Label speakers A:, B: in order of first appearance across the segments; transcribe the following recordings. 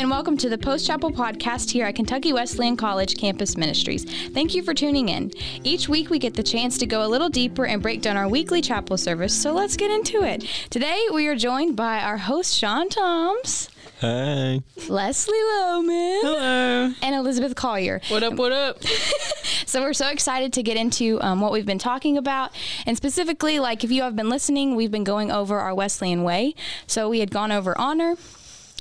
A: and welcome to the Post Chapel podcast here at Kentucky Wesleyan College Campus Ministries. Thank you for tuning in. Each week we get the chance to go a little deeper and break down our weekly chapel service, so let's get into it. Today we are joined by our host, Sean Toms.
B: Hey.
A: Leslie Lohman.
C: Hello.
A: And Elizabeth Collier.
C: What up, what up?
A: so we're so excited to get into um, what we've been talking about. And specifically, like if you have been listening, we've been going over our Wesleyan way. So we had gone over honor.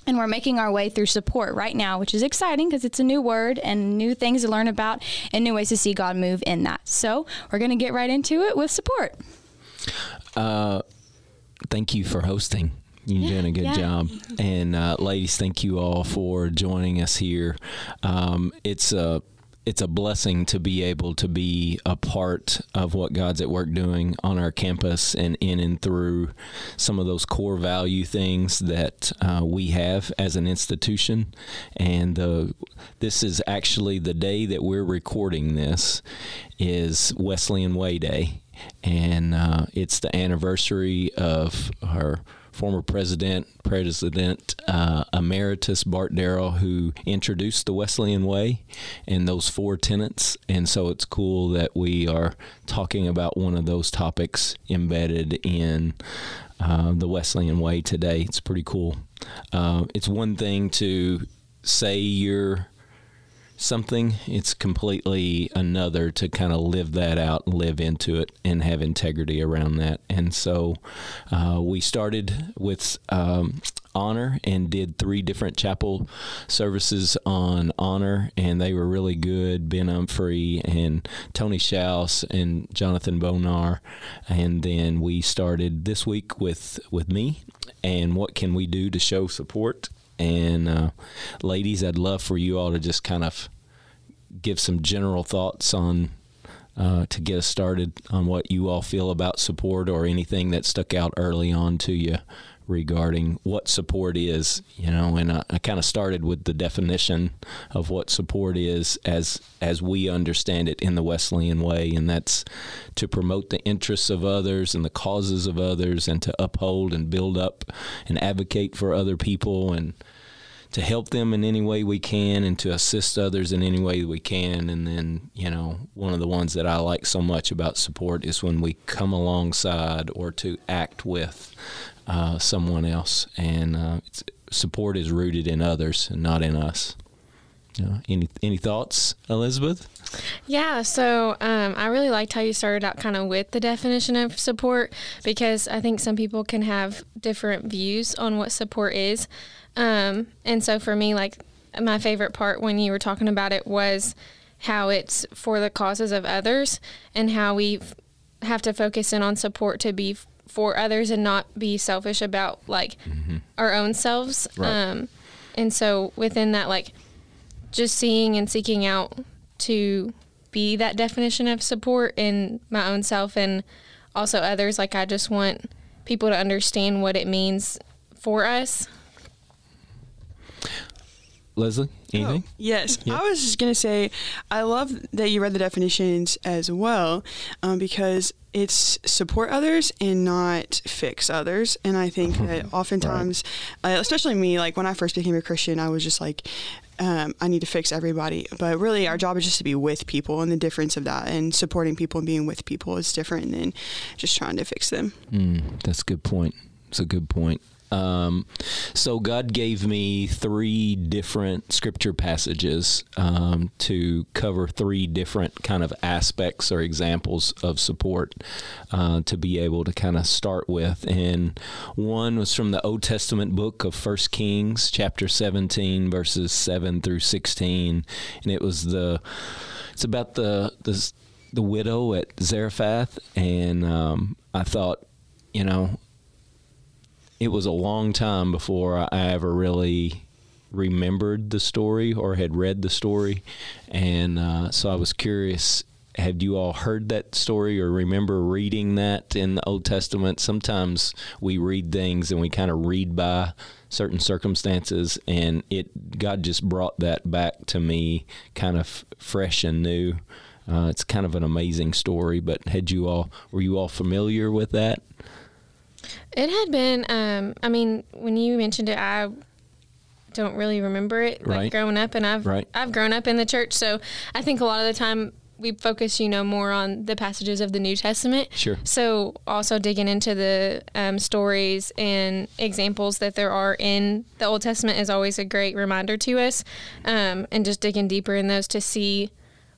A: And we're making our way through support right now, which is exciting because it's a new word and new things to learn about and new ways to see God move in that. So we're going to get right into it with support.
B: Uh, thank you for hosting. You're yeah, doing a good yeah. job. And uh, ladies, thank you all for joining us here. Um, it's a it's a blessing to be able to be a part of what God's at work doing on our campus and in and through some of those core value things that uh, we have as an institution. And uh, this is actually the day that we're recording this is Wesleyan Way Day, and uh, it's the anniversary of our former president, President uh, Emeritus Bart Darrell, who introduced the Wesleyan Way and those four tenets. And so it's cool that we are talking about one of those topics embedded in uh, the Wesleyan Way today. It's pretty cool. Uh, it's one thing to say you're something, it's completely another to kind of live that out live into it and have integrity around that. And so uh, we started with um, honor and did three different chapel services on honor, and they were really good. Ben Humphrey and Tony Schaus and Jonathan Bonar, and then we started this week with with me and what can we do to show support and uh, ladies, I'd love for you all to just kind of give some general thoughts on uh, to get us started on what you all feel about support or anything that stuck out early on to you regarding what support is, you know, and I, I kind of started with the definition of what support is as as we understand it in the Wesleyan way, and that's to promote the interests of others and the causes of others, and to uphold and build up and advocate for other people and to help them in any way we can and to assist others in any way we can. And then, you know, one of the ones that I like so much about support is when we come alongside or to act with uh, someone else, and uh, support is rooted in others and not in us. Know, any any thoughts, Elizabeth?
C: Yeah, so um, I really liked how you started out kind of with the definition of support because I think some people can have different views on what support is. Um, and so for me, like my favorite part when you were talking about it was how it's for the causes of others and how we have to focus in on support to be for others and not be selfish about like mm-hmm. our own selves. Right. Um, and so within that, like just seeing and seeking out to be that definition of support in my own self and also others. Like I just want people to understand what it means for us.
B: Leslie, anything? Oh,
D: yes, I was just gonna say, I love that you read the definitions as well, um, because it's support others and not fix others. And I think that oftentimes, right. uh, especially me, like when I first became a Christian, I was just like, um, I need to fix everybody. But really, our job is just to be with people, and the difference of that and supporting people and being with people is different than just trying to fix them.
B: Mm, that's a good point. It's a good point. Um, so God gave me three different scripture passages um, to cover three different kind of aspects or examples of support uh, to be able to kind of start with. And one was from the Old Testament book of First Kings, chapter 17, verses 7 through 16, and it was the it's about the the the widow at Zarephath, and um, I thought, you know, it was a long time before I ever really remembered the story or had read the story, and uh, so I was curious. Have you all heard that story or remember reading that in the Old Testament? Sometimes we read things and we kind of read by certain circumstances, and it God just brought that back to me, kind of fresh and new. Uh, it's kind of an amazing story. But had you all were you all familiar with that?
C: It had been. Um, I mean, when you mentioned it, I don't really remember it like
B: Right.
C: growing up and I've
B: Right.
C: I've grown up in the church so I think a lot of the time we focus you know more on the passages of the New Testament
B: Sure.
C: so also digging into the um, stories and examples that there are in the Old Testament is always a great reminder to us um, and just digging deeper in those to see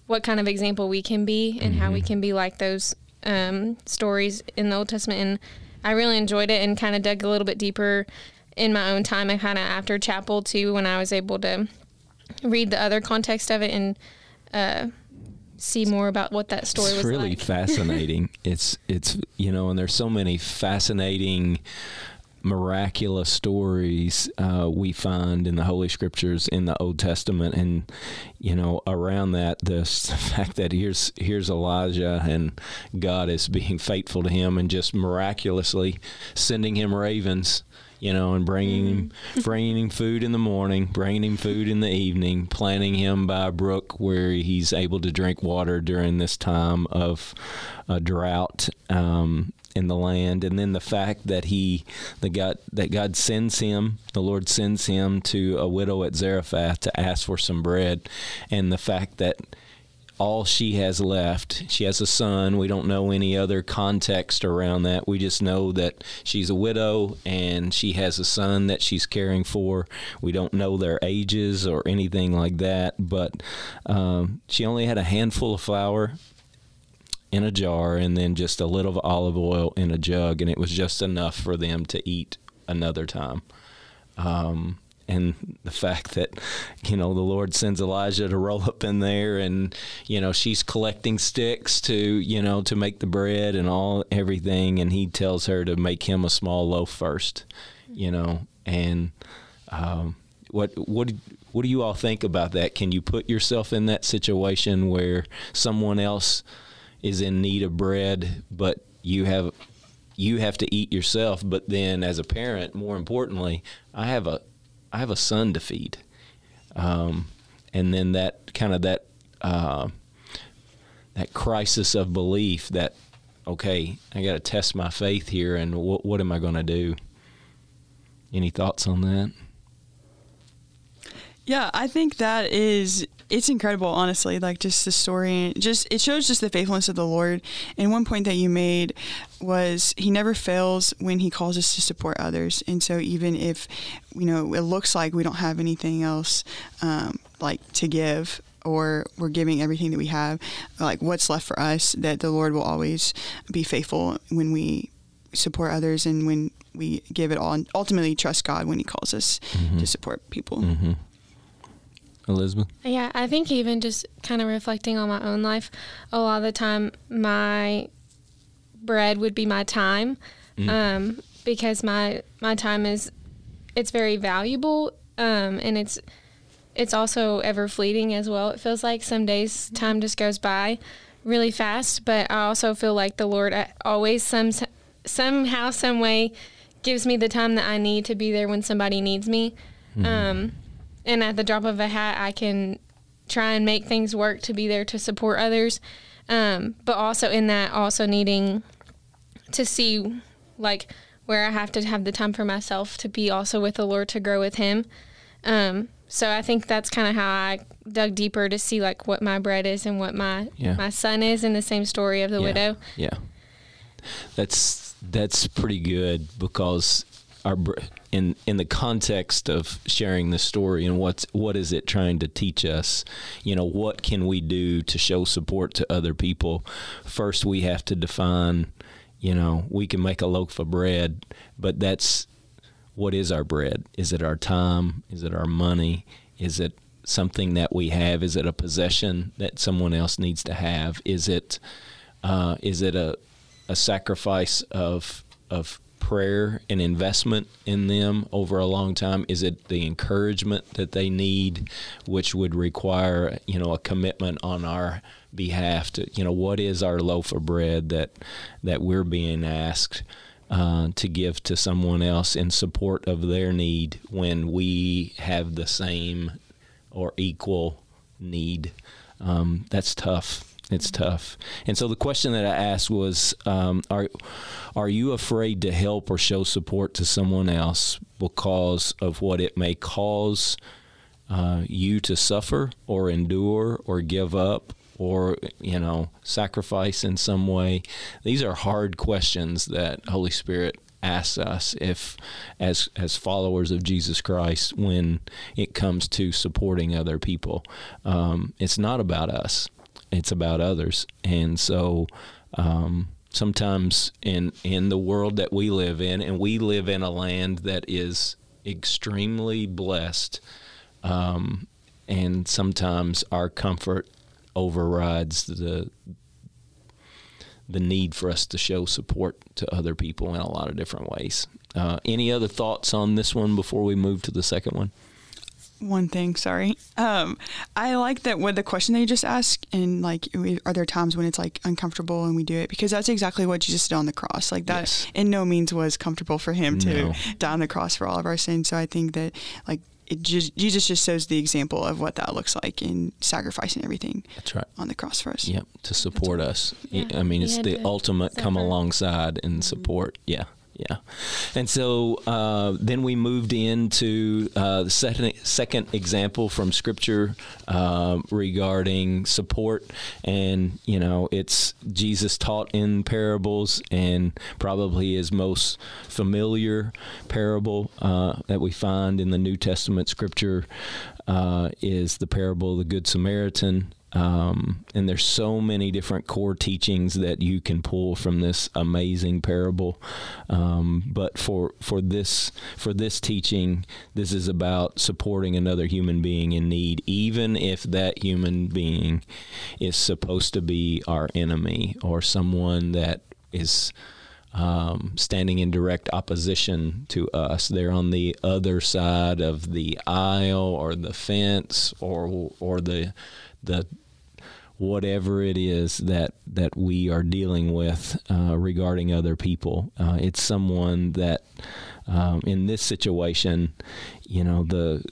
C: what kind of example we can be and how we can be like those um, stories in the Old Testament and I really enjoyed it and kind of dug a little bit deeper in my own time and kind of after chapel too when I was able to read the other context of it and uh, see more about what that story was.
B: it's
C: was
B: really
C: like.
B: fascinating. it's it's you know, and there's so many fascinating, miraculous stories uh, we find in the Holy Scriptures in the Old Testament, and you know, around that, the fact that here's here's Elijah and God is being faithful to him and just miraculously sending him ravens. You know, and bringing him, bringing him food in the morning, bringing him food in the evening, planting him by a brook where he's able to drink water during this time of a drought um, in the land, and then the fact that he, the God, that God sends him, the Lord sends him to a widow at Zarephath to ask for some bread, and the fact that all she has left. She has a son. We don't know any other context around that. We just know that she's a widow and she has a son that she's caring for. We don't know their ages or anything like that, but um, she only had a handful of flour in a jar and then just a little olive oil in a jug, and it was just enough for them to eat another time. Um, and the fact that you know the Lord sends Elijah to roll up in there, and you know she's collecting sticks to you know to make the bread and all everything, and he tells her to make him a small loaf first, you know, and um, what what what do you all think about that? Can you put yourself in that situation where someone else is in need of bread, but you have you have to eat yourself, but then as a parent, more importantly, I have a I have a son to feed, um, and then that kind of that uh, that crisis of belief that okay, I got to test my faith here, and what what am I going to do? Any thoughts on that?
D: Yeah, I think that is it's incredible, honestly. Like just the story, just it shows just the faithfulness of the Lord. And one point that you made was He never fails when He calls us to support others. And so even if you know it looks like we don't have anything else um, like to give, or we're giving everything that we have, like what's left for us, that the Lord will always be faithful when we support others and when we give it all, and ultimately trust God when He calls us to support people.
B: Mm-hmm. Elizabeth,
C: Yeah, I think even just kind of reflecting on my own life, a lot of the time my bread would be my time, um, because my my time is it's very valuable, um, and it's it's also ever fleeting as well. It feels like some days time just goes by really fast, but I also feel like the Lord uh, always some somehow some way gives me the time that I need to be there when somebody needs me. Um, and at the drop of a hat, I can try and make things work to be there to support others. Um, but also in that, also needing to see like where I have to have the time for myself to be also with the Lord to grow with Him. Um, so I think that's kind of how I dug deeper to see like what my bread is and what my
B: Yeah.
C: my son is in the same story of the
B: yeah.
C: widow.
B: Yeah, that's that's pretty good because our in in the context of sharing the story and what's what is it trying to teach us? You know, what can we do to show support to other people? First, we have to define. You know, we can make a loaf of bread, but that's what is our bread? Is it our time? Is it our money? Is it something that we have? Is it a possession that someone else needs to have? Is it uh, is it a a sacrifice of of prayer and investment in them over a long time? Is it the encouragement that they need, which would require you know a commitment on our behalf to you know what is our loaf of bread that that we're being asked uh, to give to someone else in support of their need when we have the same or equal need. Um, that's tough. It's tough. And so the question that I asked was, um, are are you afraid to help or show support to someone else because of what it may cause uh, you to suffer or endure or give up or you know sacrifice in some way? These are hard questions that Holy Spirit asks us if as as followers of Jesus Christ when it comes to supporting other people. Um, it's not about us; it's about others, and so. Um, sometimes in in the world that we live in, and we live in a land that is extremely blessed, um, and sometimes our comfort overrides the the need for us to show support to other people in a lot of different ways. Uh, any other thoughts on this one before we move to the second one?
D: One thing, sorry. Um, I like that with the question that you just asked, and like, are there times when it's like uncomfortable and we do it? Because that's exactly what Jesus did on the cross. Like that, yes. in no means was comfortable for him to die on the cross for all of our sins. So I think that like it just Jesus just shows the example of what that looks like in sacrificing everything.
B: That's right
D: on the cross for us.
B: Yep, to support right. us. Yeah. I mean, it's the ultimate come alongside and mm-hmm. support. Yeah. Yeah. And so uh, then we moved into uh, the second, second example from Scripture uh, regarding support. And, you know, it's Jesus taught in parables, and probably his most familiar parable uh, that we find in the New Testament Scripture uh, is the parable of the Good Samaritan. Um, and there's so many different core teachings that you can pull from this amazing parable. Um, but for for this for this teaching, this is about supporting another human being in need, even if that human being is supposed to be our enemy or someone that is um, standing in direct opposition to us. They're on the other side of the aisle or the fence or or the the whatever it is that that we are dealing with uh, regarding other people. Uh, it's someone that um, in this situation, you know, the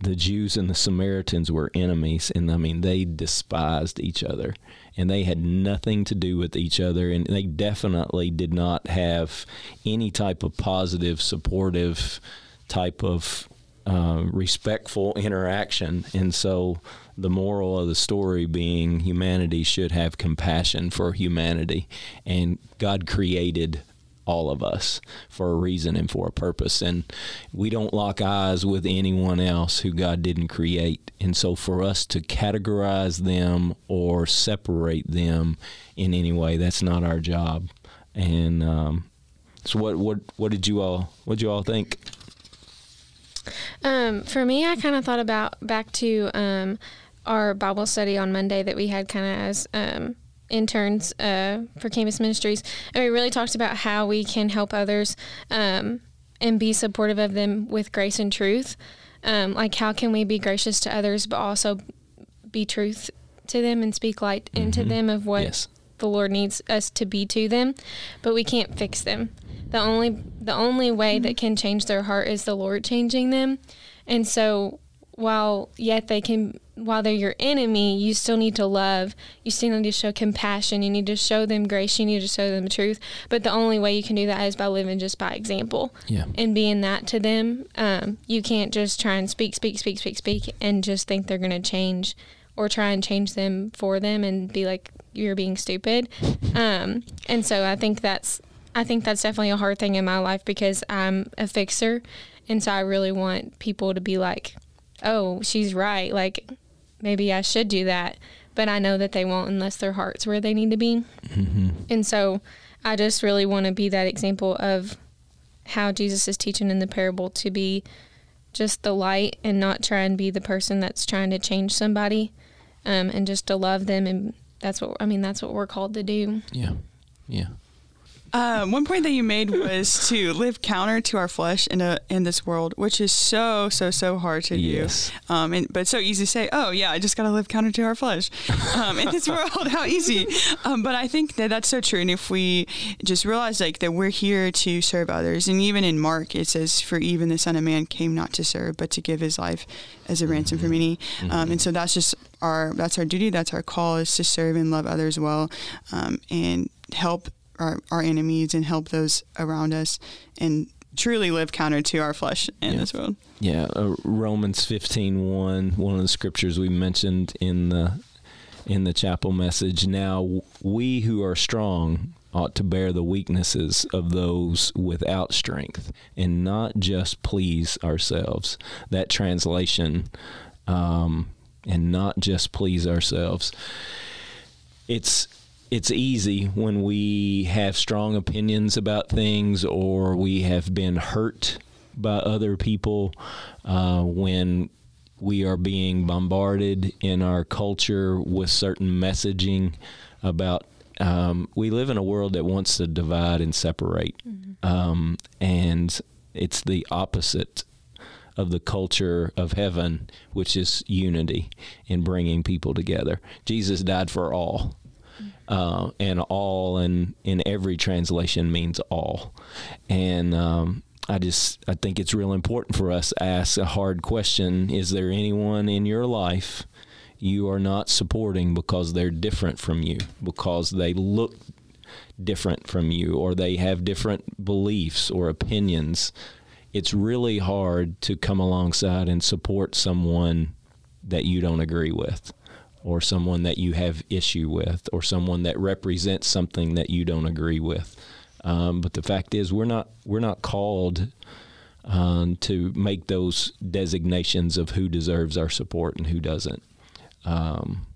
B: the Jews and the Samaritans were enemies, and I mean they despised each other, and they had nothing to do with each other, and they definitely did not have any type of positive, supportive type of uh, respectful interaction, and so the moral of the story being humanity should have compassion for humanity, and God created all of us for a reason and for a purpose. And we don't lock eyes with anyone else who God didn't create. And so for us to categorize them or separate them in any way, that's not our job. And um, so what what what did you all what did you all think?
C: Um, for me, I kind of thought about back to um, our Bible study on Monday that we had kind of as um, interns uh, for Campus Ministries, and we really talked about how we can help others um, and be supportive of them with grace and truth. Um, like, how can we be gracious to others, but also be truth to them and speak light mm-hmm. into them of what yes. the Lord needs us to be to them, but we can't fix them. The only the only way mm-hmm. that can change their heart is the Lord changing them, and so while yet they can while they're your enemy you still need to love. You still need to show compassion. You need to show them grace. You need to show them the truth. But the only way you can do that is by living just by example
B: yeah.
C: and being that to them. Um, you can't just try and speak speak speak speak speak and just think they're going to change or try and change them for them and be like you're being stupid. Um, and so i think that's i think that's definitely a hard thing in my life because i'm a fixer and so i really want people to be like oh, she's right. Like, maybe I should do that. But I know that they won't unless their heart's where they need to be. Mm-hmm. And so I just really want to be that example of how Jesus is teaching in the parable to be just the light and not try and be the person that's trying to change somebody um, and just to love them. And that's what, I mean, that's what we're called to do.
B: Yeah. Yeah.
D: Um, one point that you made was to live counter to our flesh in a in this world, which is so so so hard to
B: Yes.
D: do. Um, and but so easy to say, oh yeah, I just got to live counter to our flesh um, in this world. How easy! Um, but I think that that's so true. And if we just realize like that we're here to serve others, and even in Mark it says, "For even the Son of Man came not to serve, but to give his life as a ransom for many." Um, and so that's just our that's our duty. That's our call is to serve and love others well, um, and help our, our enemies and help those around us and truly live counter to our flesh in
B: Yeah.
D: this world.
B: Yeah, uh, Romans 15:1, one of the scriptures we mentioned in the in the chapel message. Now we who are strong ought to bear the weaknesses of those without strength and not just please ourselves. That translation um, and not just please ourselves. It's it's easy when we have strong opinions about things or we have been hurt by other people uh, when we are being bombarded in our culture with certain messaging about um, we live in a world that wants to divide and separate. Um, and it's the opposite of the culture of heaven which is unity and bringing people together. Jesus died for all uh, and all in in every translation means all. And um, I just I think it's real important for us to ask a hard question. Is there anyone in your life you are not supporting because they're different from you? Because they look different from you or they have different beliefs or opinions? It's really hard to come alongside and support someone that you don't agree with or someone that you have issue with or someone that represents something that you don't agree with um, but the fact is we're not we're not called um, to make those designations of who deserves our support and who doesn't um,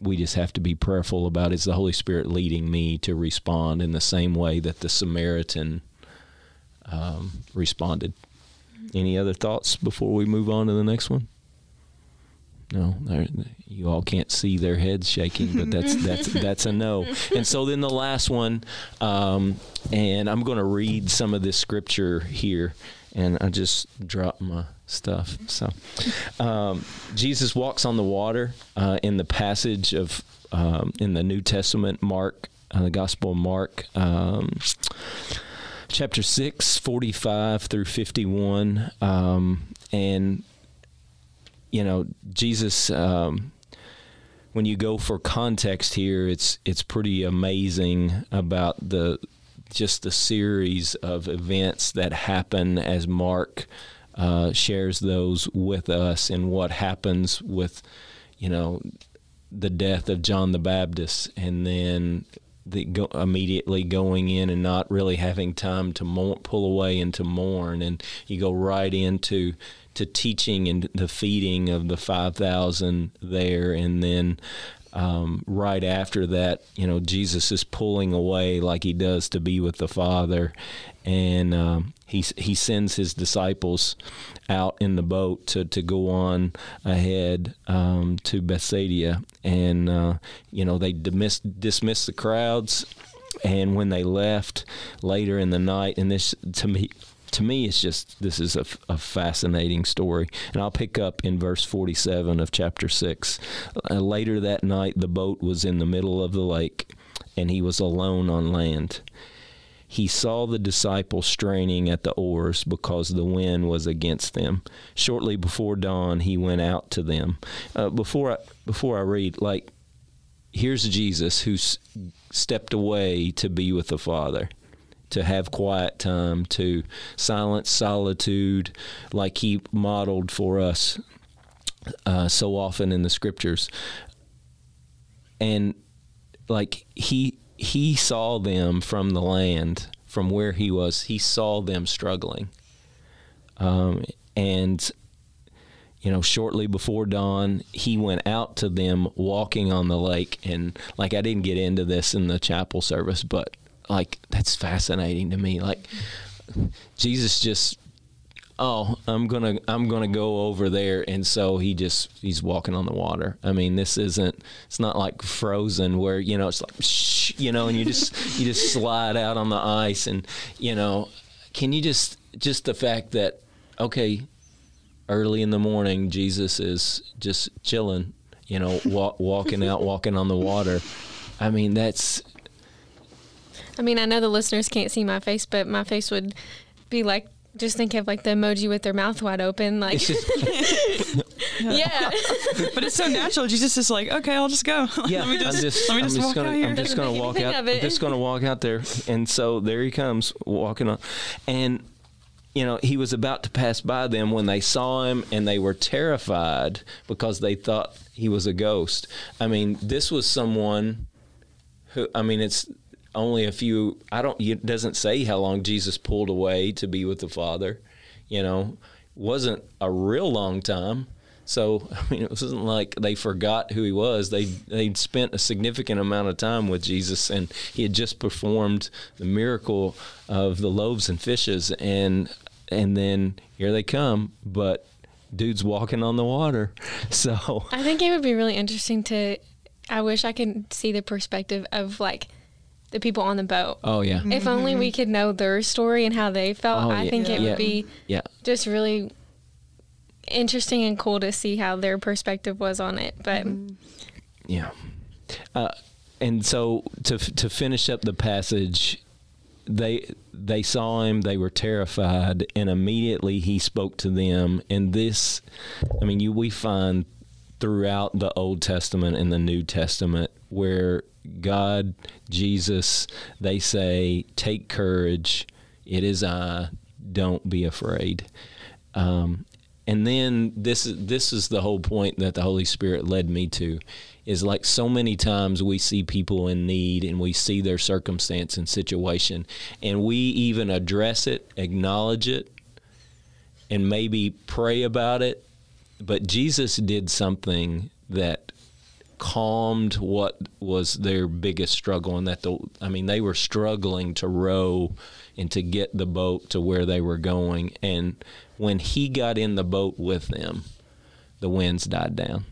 B: we just have to be prayerful about is the Holy Spirit leading me to respond in the same way that the Samaritan um, responded. Any other thoughts before we move on to the next one? No, you all can't see their heads shaking, but that's that's that's a no. And so then the last one, um, and I'm going to read some of this scripture here, and I just drop my stuff. So um, Jesus walks on the water uh, in the passage of um, in the New Testament, Mark, uh, the Gospel of Mark. Um, chapter 6 45 through 51 um, and you know jesus um, when you go for context here it's it's pretty amazing about the just the series of events that happen as mark uh, shares those with us and what happens with you know the death of John the Baptist and then the go, immediately going in and not really having time to pull away and to mourn. And you go right into to teaching and the feeding of the 5000 there. And then um, right after that, you know, Jesus is pulling away like he does to be with the Father, and um, he he sends his disciples out in the boat to, to go on ahead um, to Bethsaida, and uh, you know they dismiss dismiss the crowds, and when they left later in the night, and this to me to me, it's just this is a fascinating story, and I'll pick up in verse forty-seven of chapter six. Uh, later that night, the boat was in the middle of the lake, and he was alone on land. He saw the disciples straining at the oars because the wind was against them. Shortly before dawn, he went out to them. Uh, before I, before I read, like here's Jesus who's stepped away to be with the Father to have quiet time, to silence solitude, like he modeled for us uh, so often in the scriptures. And like he he saw them from the land, from where he was. He saw them struggling, um, and you know, shortly before dawn, he went out to them walking on the lake. And like, I didn't get into this in the chapel service, but like, that's fascinating to me. Like, Jesus just, oh, I'm gonna, I'm gonna go over there, and so he just, he's walking on the water. I mean, this isn't, it's not like Frozen where you know it's like, shh, you know, and you just you just slide out on the ice, and you know, can you just just the fact that okay, early in the morning, Jesus is just chilling, you know, walk, walking out, walking on the water. I mean, that's.
C: I mean, I know the listeners can't see my face, but my face would be like just think of like the emoji with their mouth wide open, like yeah.
D: but it's so natural. Jesus is like, okay, I'll just go.
B: Yeah,
D: let me just,
B: I'm just,
D: let me
B: I'm
D: just,
B: just
D: walk
B: gonna,
D: out here.
B: I'm just gonna walk out. I'm just gonna walk out there, and so there he comes walking on, and you know he was about to pass by them when they saw him, and they were terrified because they thought he was a ghost. I mean, this was someone who, I mean, it's only a few. I don't. It doesn't say how long Jesus pulled away to be with the Father. You know, wasn't a real long time. So I mean, it wasn't like they forgot who he was. They they'd spent a significant amount of time with Jesus, and he had just performed the miracle of the loaves and fishes, and and then here they come, but dude's walking on the water. So
C: I think it would be really interesting to. I wish I could see the perspective of like the people on the boat.
B: oh yeah,
C: If only we could know their story and how they felt,
B: Oh,
C: I
B: yeah.
C: think it
B: Yeah.
C: would be
B: yeah.
C: just really interesting and cool to see how their perspective was on it. But
B: Yeah. Uh, and so to to finish up the passage, they they saw him, they were terrified, and immediately he spoke to them. And this, I mean, you we find throughout the Old Testament and the New Testament where God, Jesus, they say, "Take courage, it is I. Don't be afraid." Um, and then this is this is the whole point that the Holy Spirit led me to is like so many times we see people in need and we see their circumstance and situation and we even address it, acknowledge it, and maybe pray about it. But Jesus did something that calmed what was their biggest struggle and that the I mean they were struggling to row and to get the boat to where they were going. And when he got in the boat with them the winds died down.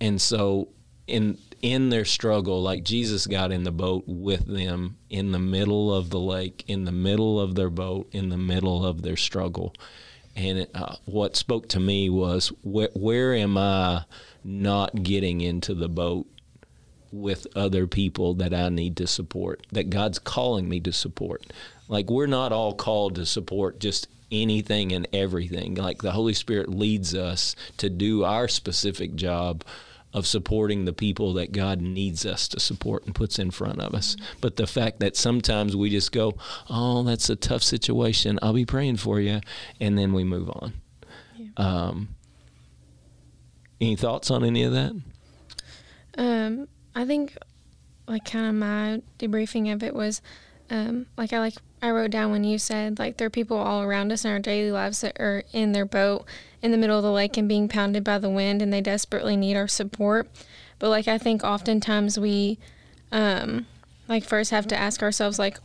B: And so in in their struggle like Jesus got in the boat with them in the middle of the lake in the middle of their boat in the middle of their struggle and uh, what spoke to me was where, where am I not getting into the boat with other people that I need to support, that God's calling me to support. Like, we're not all called to support just anything and everything. Like, the Holy Spirit leads us to do our specific job of supporting the people that God needs us to support and puts in front of us. But the fact that sometimes we just go, oh, that's a tough situation. I'll be praying for you. And then we move on. Um, any thoughts on any of that?
C: Um, I think like kind of my debriefing of it was um, like I like I wrote down when you said like there are people all around us in our daily lives that are in their boat in the middle of the lake and being pounded by the wind and they desperately need our support. But like I think oftentimes we um, like first have to ask ourselves like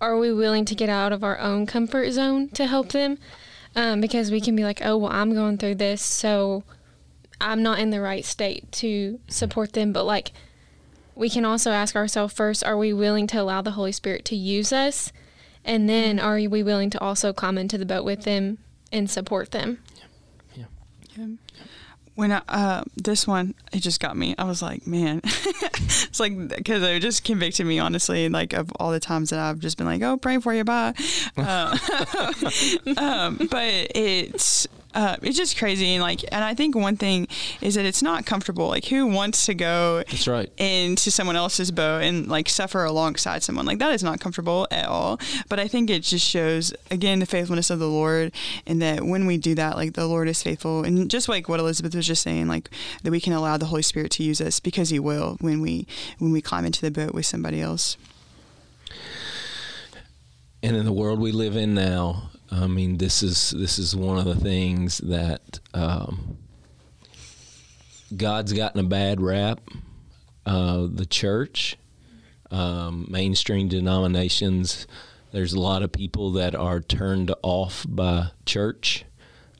C: are we willing to get out of our own comfort zone to help them? Um, because we can be like, oh, well, I'm going through this, so I'm not in the right state to support them. But like, we can also ask ourselves first, are we willing to allow the Holy Spirit to use us? And then are we willing to also climb into the boat with them and support them? Yeah. yeah. yeah.
D: When I, uh, this one it just got me i was like man it's like because it just convicted me honestly like of all the times that i've just been like oh praying for you bye uh, um, but it's uh, it's just crazy and like and i think one thing is that it's not comfortable. Like who wants to go
B: That's right.
D: into someone else's boat and like suffer alongside someone? Like that is not comfortable at all. But i think it just shows again the faithfulness of the lord and that when we do that like the lord is faithful. And just like what elizabeth was just saying like that we can allow the holy spirit to use us because he will when we when we climb into the boat with somebody else.
B: And in the world we live in now, I mean, this is this is one of the things that um, God's gotten a bad rap. Uh, the church, um, mainstream denominations, there's a lot of people that are turned off by church,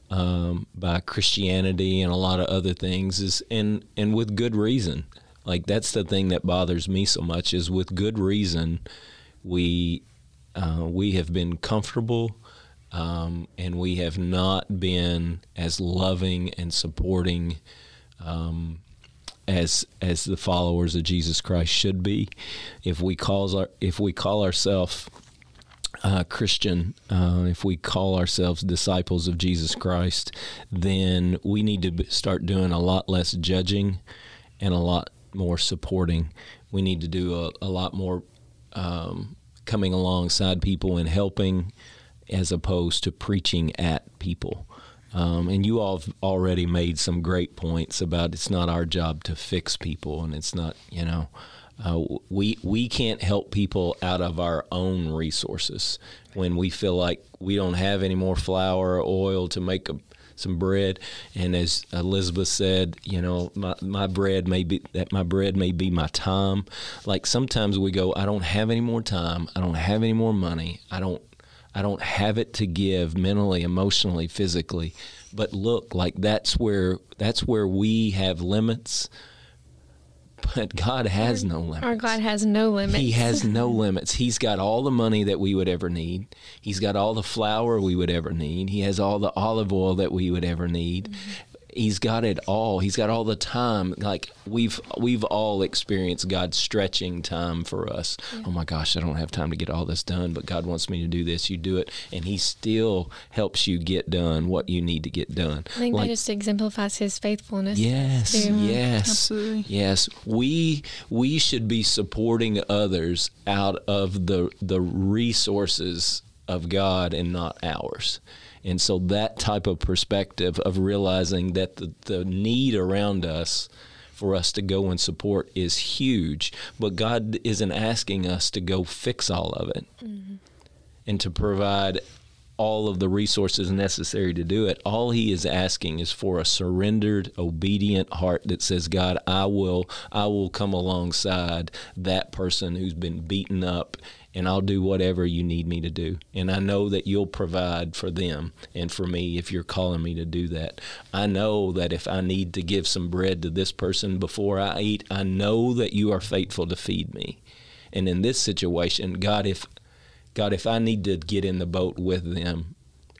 B: um, by Christianity, and a lot of other things, is and and with good reason. Like that's the thing that bothers me so much is with good reason we uh, we have been comfortable um, and we have not been as loving and supporting um, as as the followers of Jesus Christ should be. If we calls our if we call ourselves uh, Christian, uh, if we call ourselves disciples of Jesus Christ, then we need to start doing a lot less judging and a lot more supporting. We need to do a, a lot more um, coming alongside people and helping as opposed to preaching at people. Um, and you all have already made some great points about it's not our job to fix people, and it's not, you know, uh, we we can't help people out of our own resources when we feel like we don't have any more flour or oil to make a, some bread. And as Elizabeth said, you know, my, my bread may be that my bread may be my time. Like sometimes we go, I don't have any more time. I don't have any more money. I don't I don't have it to give mentally, emotionally, physically. But look, like that's where that's where we have limits. But God has no limits.
C: Our God has no limits.
B: He has no limits. He's got all the money that we would ever need. He's got all the flour we would ever need. He has all the olive oil that we would ever need. Mm-hmm he's got it all. He's got all the time. Like we've we've all experienced God stretching time for us. Yeah. Oh my gosh, I don't have time to get all this done, but God wants me to do this. You do it, and He still helps you get done what you need to get done.
C: I think like, that just exemplifies His faithfulness.
B: Yes,
C: too.
B: yes,
D: Absolutely.
B: yes. We we should be supporting others out of the the resources of God and not ours. And so that type of perspective of realizing that the, the need around us for us to go and support is huge, but God isn't asking us to go fix all of it mm-hmm. and to provide all of the resources necessary to do it. All he is asking is for a surrendered, obedient heart that says, "God, I will I will come alongside that person who's been beaten up and I'll do whatever you need me to do. And I know that you'll provide for them and for me if you're calling me to do that. I know that if I need to give some bread to this person before I eat, I know that you are faithful to feed me. And in this situation, God, if God, if I need to get in the boat with them,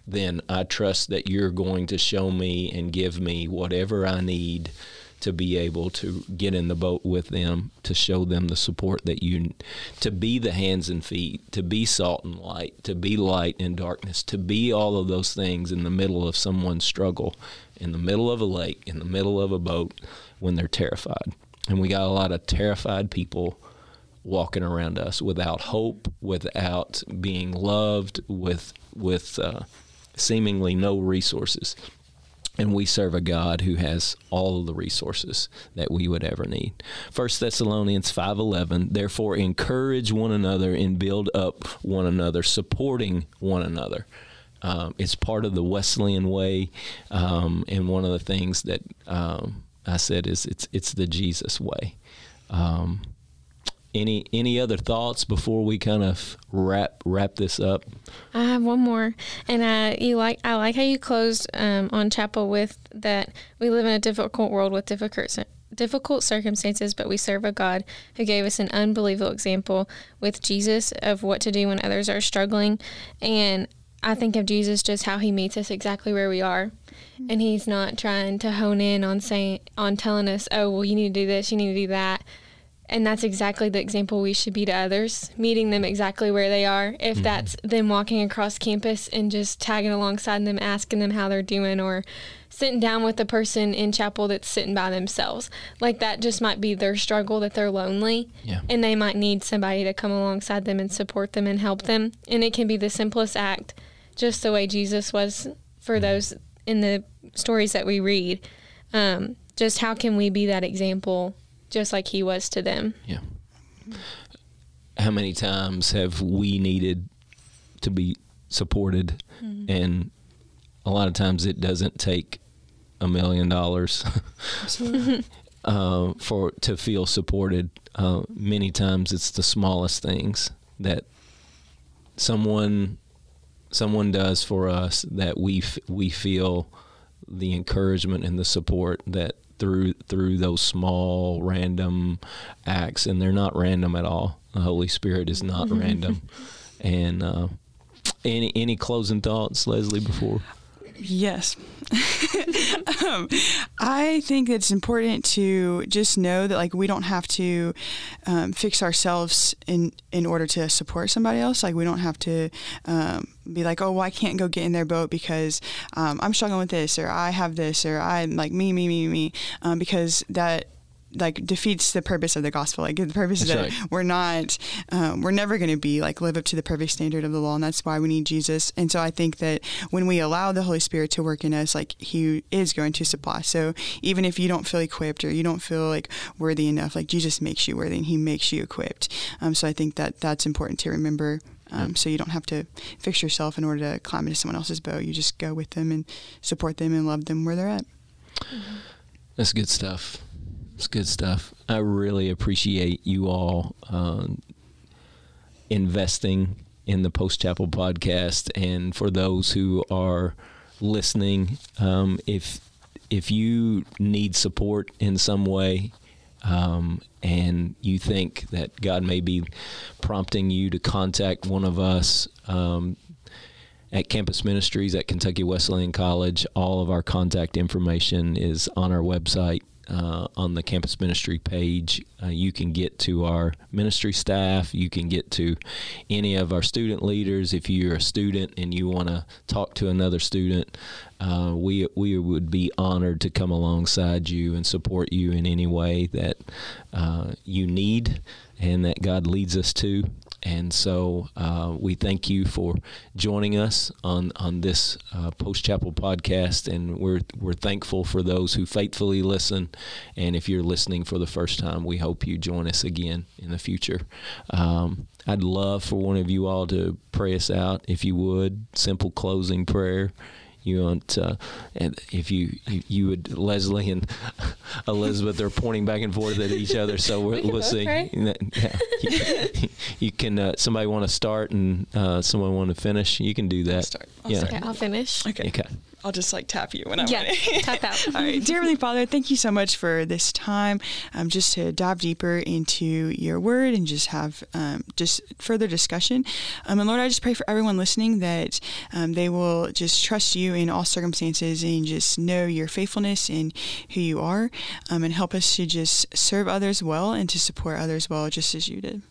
B: then I trust that you're going to show me and give me whatever I need to be able to get in the boat with them, to show them the support that you, to be the hands and feet, to be salt and light, to be light in darkness, to be all of those things in the middle of someone's struggle, in the middle of a lake, in the middle of a boat, when they're terrified. And we got a lot of terrified people walking around us without hope, without being loved, with with uh, seemingly no resources and we serve a God who has all the resources that we would ever need. 1 Thessalonians 5:11 Therefore encourage one another and build up one another supporting one another. Um, it's part of the Wesleyan way um, and one of the things that um, I said is it's it's the Jesus way. Any any other thoughts before we kind of wrap wrap this up?
C: I have one more, and I you like I like how you closed um, on chapel with that we live in a difficult world with difficult difficult circumstances, but we serve a God who gave us an unbelievable example with Jesus of what to do when others are struggling, and I think of Jesus just how he meets us exactly where we are. And he's not trying to hone in on saying on telling us, "Oh, well you need to do this, you need to do that." And that's exactly the example we should be to others, meeting them exactly where they are. If mm-hmm. that's them walking across campus and just tagging alongside them, asking them how they're doing, or sitting down with the person in chapel that's sitting by themselves. Like that just might be their struggle that they're lonely.
B: Yeah.
C: And they might need somebody to come alongside them and support them and help them. And it can be the simplest act, just the way Jesus was for mm-hmm. those in the stories that we read. Um, just how can we be that example just like he was to them.
B: Yeah. How many times have we needed to be supported? Mm-hmm. And a lot of times it doesn't take a million dollars uh, for to feel supported. Uh, many times it's the smallest things that someone someone does for us that we f- we feel the encouragement and the support that through through those small random acts, and they're not random at all. The Holy Spirit is not random. And uh, any any closing thoughts, Leslie? Before
D: Yes. um, I think it's important to just know that like we don't have to um, fix ourselves in in order to support somebody else. Like we don't have to um, be like, oh, well, I can't go get in their boat because um, I'm struggling with this, or I have this, or I'm like me, me, me, me, um, because that like defeats the purpose of the gospel. Like the purpose
B: That's
D: is that
B: right.
D: we're not, um, we're never going to be like live up to the perfect standard of the law, and that's why we need Jesus. And so I think that when we allow the Holy Spirit to work in us, like He is going to supply. So even if you don't feel equipped or you don't feel like worthy enough, like Jesus makes you worthy and He makes you equipped. Um, so I think that that's important to remember. Um, so you don't have to fix yourself in order to climb into someone else's boat. You just go with them and support them and love them where they're at.
B: That's good stuff. It's good stuff. I really appreciate you all uh, investing in the Post Chapel podcast, and for those who are listening, um, if if you need support in some way, um, and you think that God may be prompting you to contact one of us. Um, at Campus Ministries at Kentucky Wesleyan College. All of our contact information is on our website. Uh, on the campus ministry page, uh, you can get to our ministry staff. You can get to any of our student leaders. If you're a student and you want to talk to another student, uh, we we would be honored to come alongside you and support you in any way that uh, you need and that God leads us to. And so uh, we thank you for joining us on on this uh, post chapel podcast, and we're we're thankful for those who faithfully listen. And if you're listening for the first time, we hope you join us again in the future. Um, I'd love for one of you all to pray us out, if you would. Simple closing prayer. You want, uh, and if you, you you would Leslie and Elizabeth are pointing back and forth at each other, so we're,
C: We can
B: we'll see. Yeah. You, you can. Uh, somebody want to start and uh, someone want to finish. You can do that.
D: start. I'll
B: yeah.
D: start.
C: Okay, I'll finish.
D: Okay.
B: Okay.
D: I'll just like tap you when I'm
C: Yeah,
D: ready.
C: tap out.
D: All right, dear Heavenly Father, thank you so much for this time, um, just to dive deeper into your Word and just have um, just further discussion. Um, and Lord, I just pray for everyone listening that um, they will just trust you in all circumstances and just know your faithfulness and who you are, um, and help us to just serve others well and to support others well, just as you did.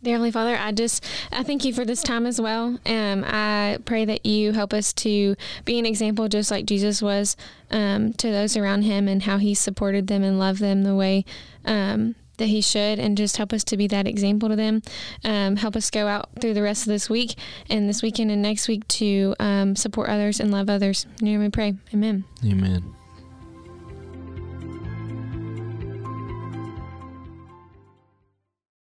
C: Dear Heavenly Father, I just I thank you for this time as well. Um, I pray that you help us to be an example, just like Jesus was, um, to those around him, and how he supported them and loved them the way um, that he should, and just help us to be that example to them. Um, help us go out through the rest of this week and this weekend and next week to um, support others and love others. In your name we pray. Amen.
B: Amen.